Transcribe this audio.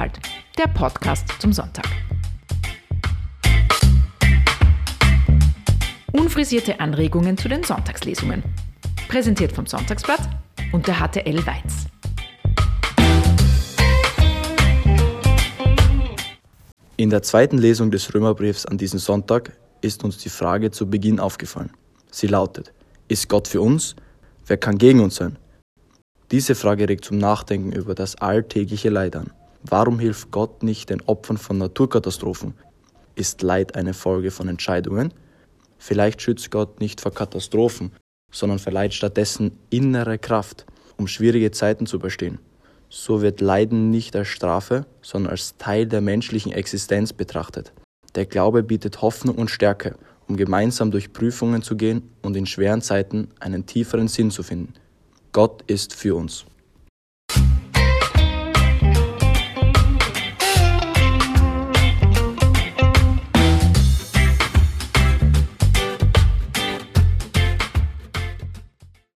Inhalt, der Podcast zum Sonntag. Unfrisierte Anregungen zu den Sonntagslesungen. Präsentiert vom Sonntagsblatt und der HTL Weiz. In der zweiten Lesung des Römerbriefs an diesem Sonntag ist uns die Frage zu Beginn aufgefallen. Sie lautet, ist Gott für uns? Wer kann gegen uns sein? Diese Frage regt zum Nachdenken über das alltägliche Leid an. Warum hilft Gott nicht den Opfern von Naturkatastrophen? Ist Leid eine Folge von Entscheidungen? Vielleicht schützt Gott nicht vor Katastrophen, sondern verleiht stattdessen innere Kraft, um schwierige Zeiten zu überstehen. So wird Leiden nicht als Strafe, sondern als Teil der menschlichen Existenz betrachtet. Der Glaube bietet Hoffnung und Stärke, um gemeinsam durch Prüfungen zu gehen und in schweren Zeiten einen tieferen Sinn zu finden. Gott ist für uns.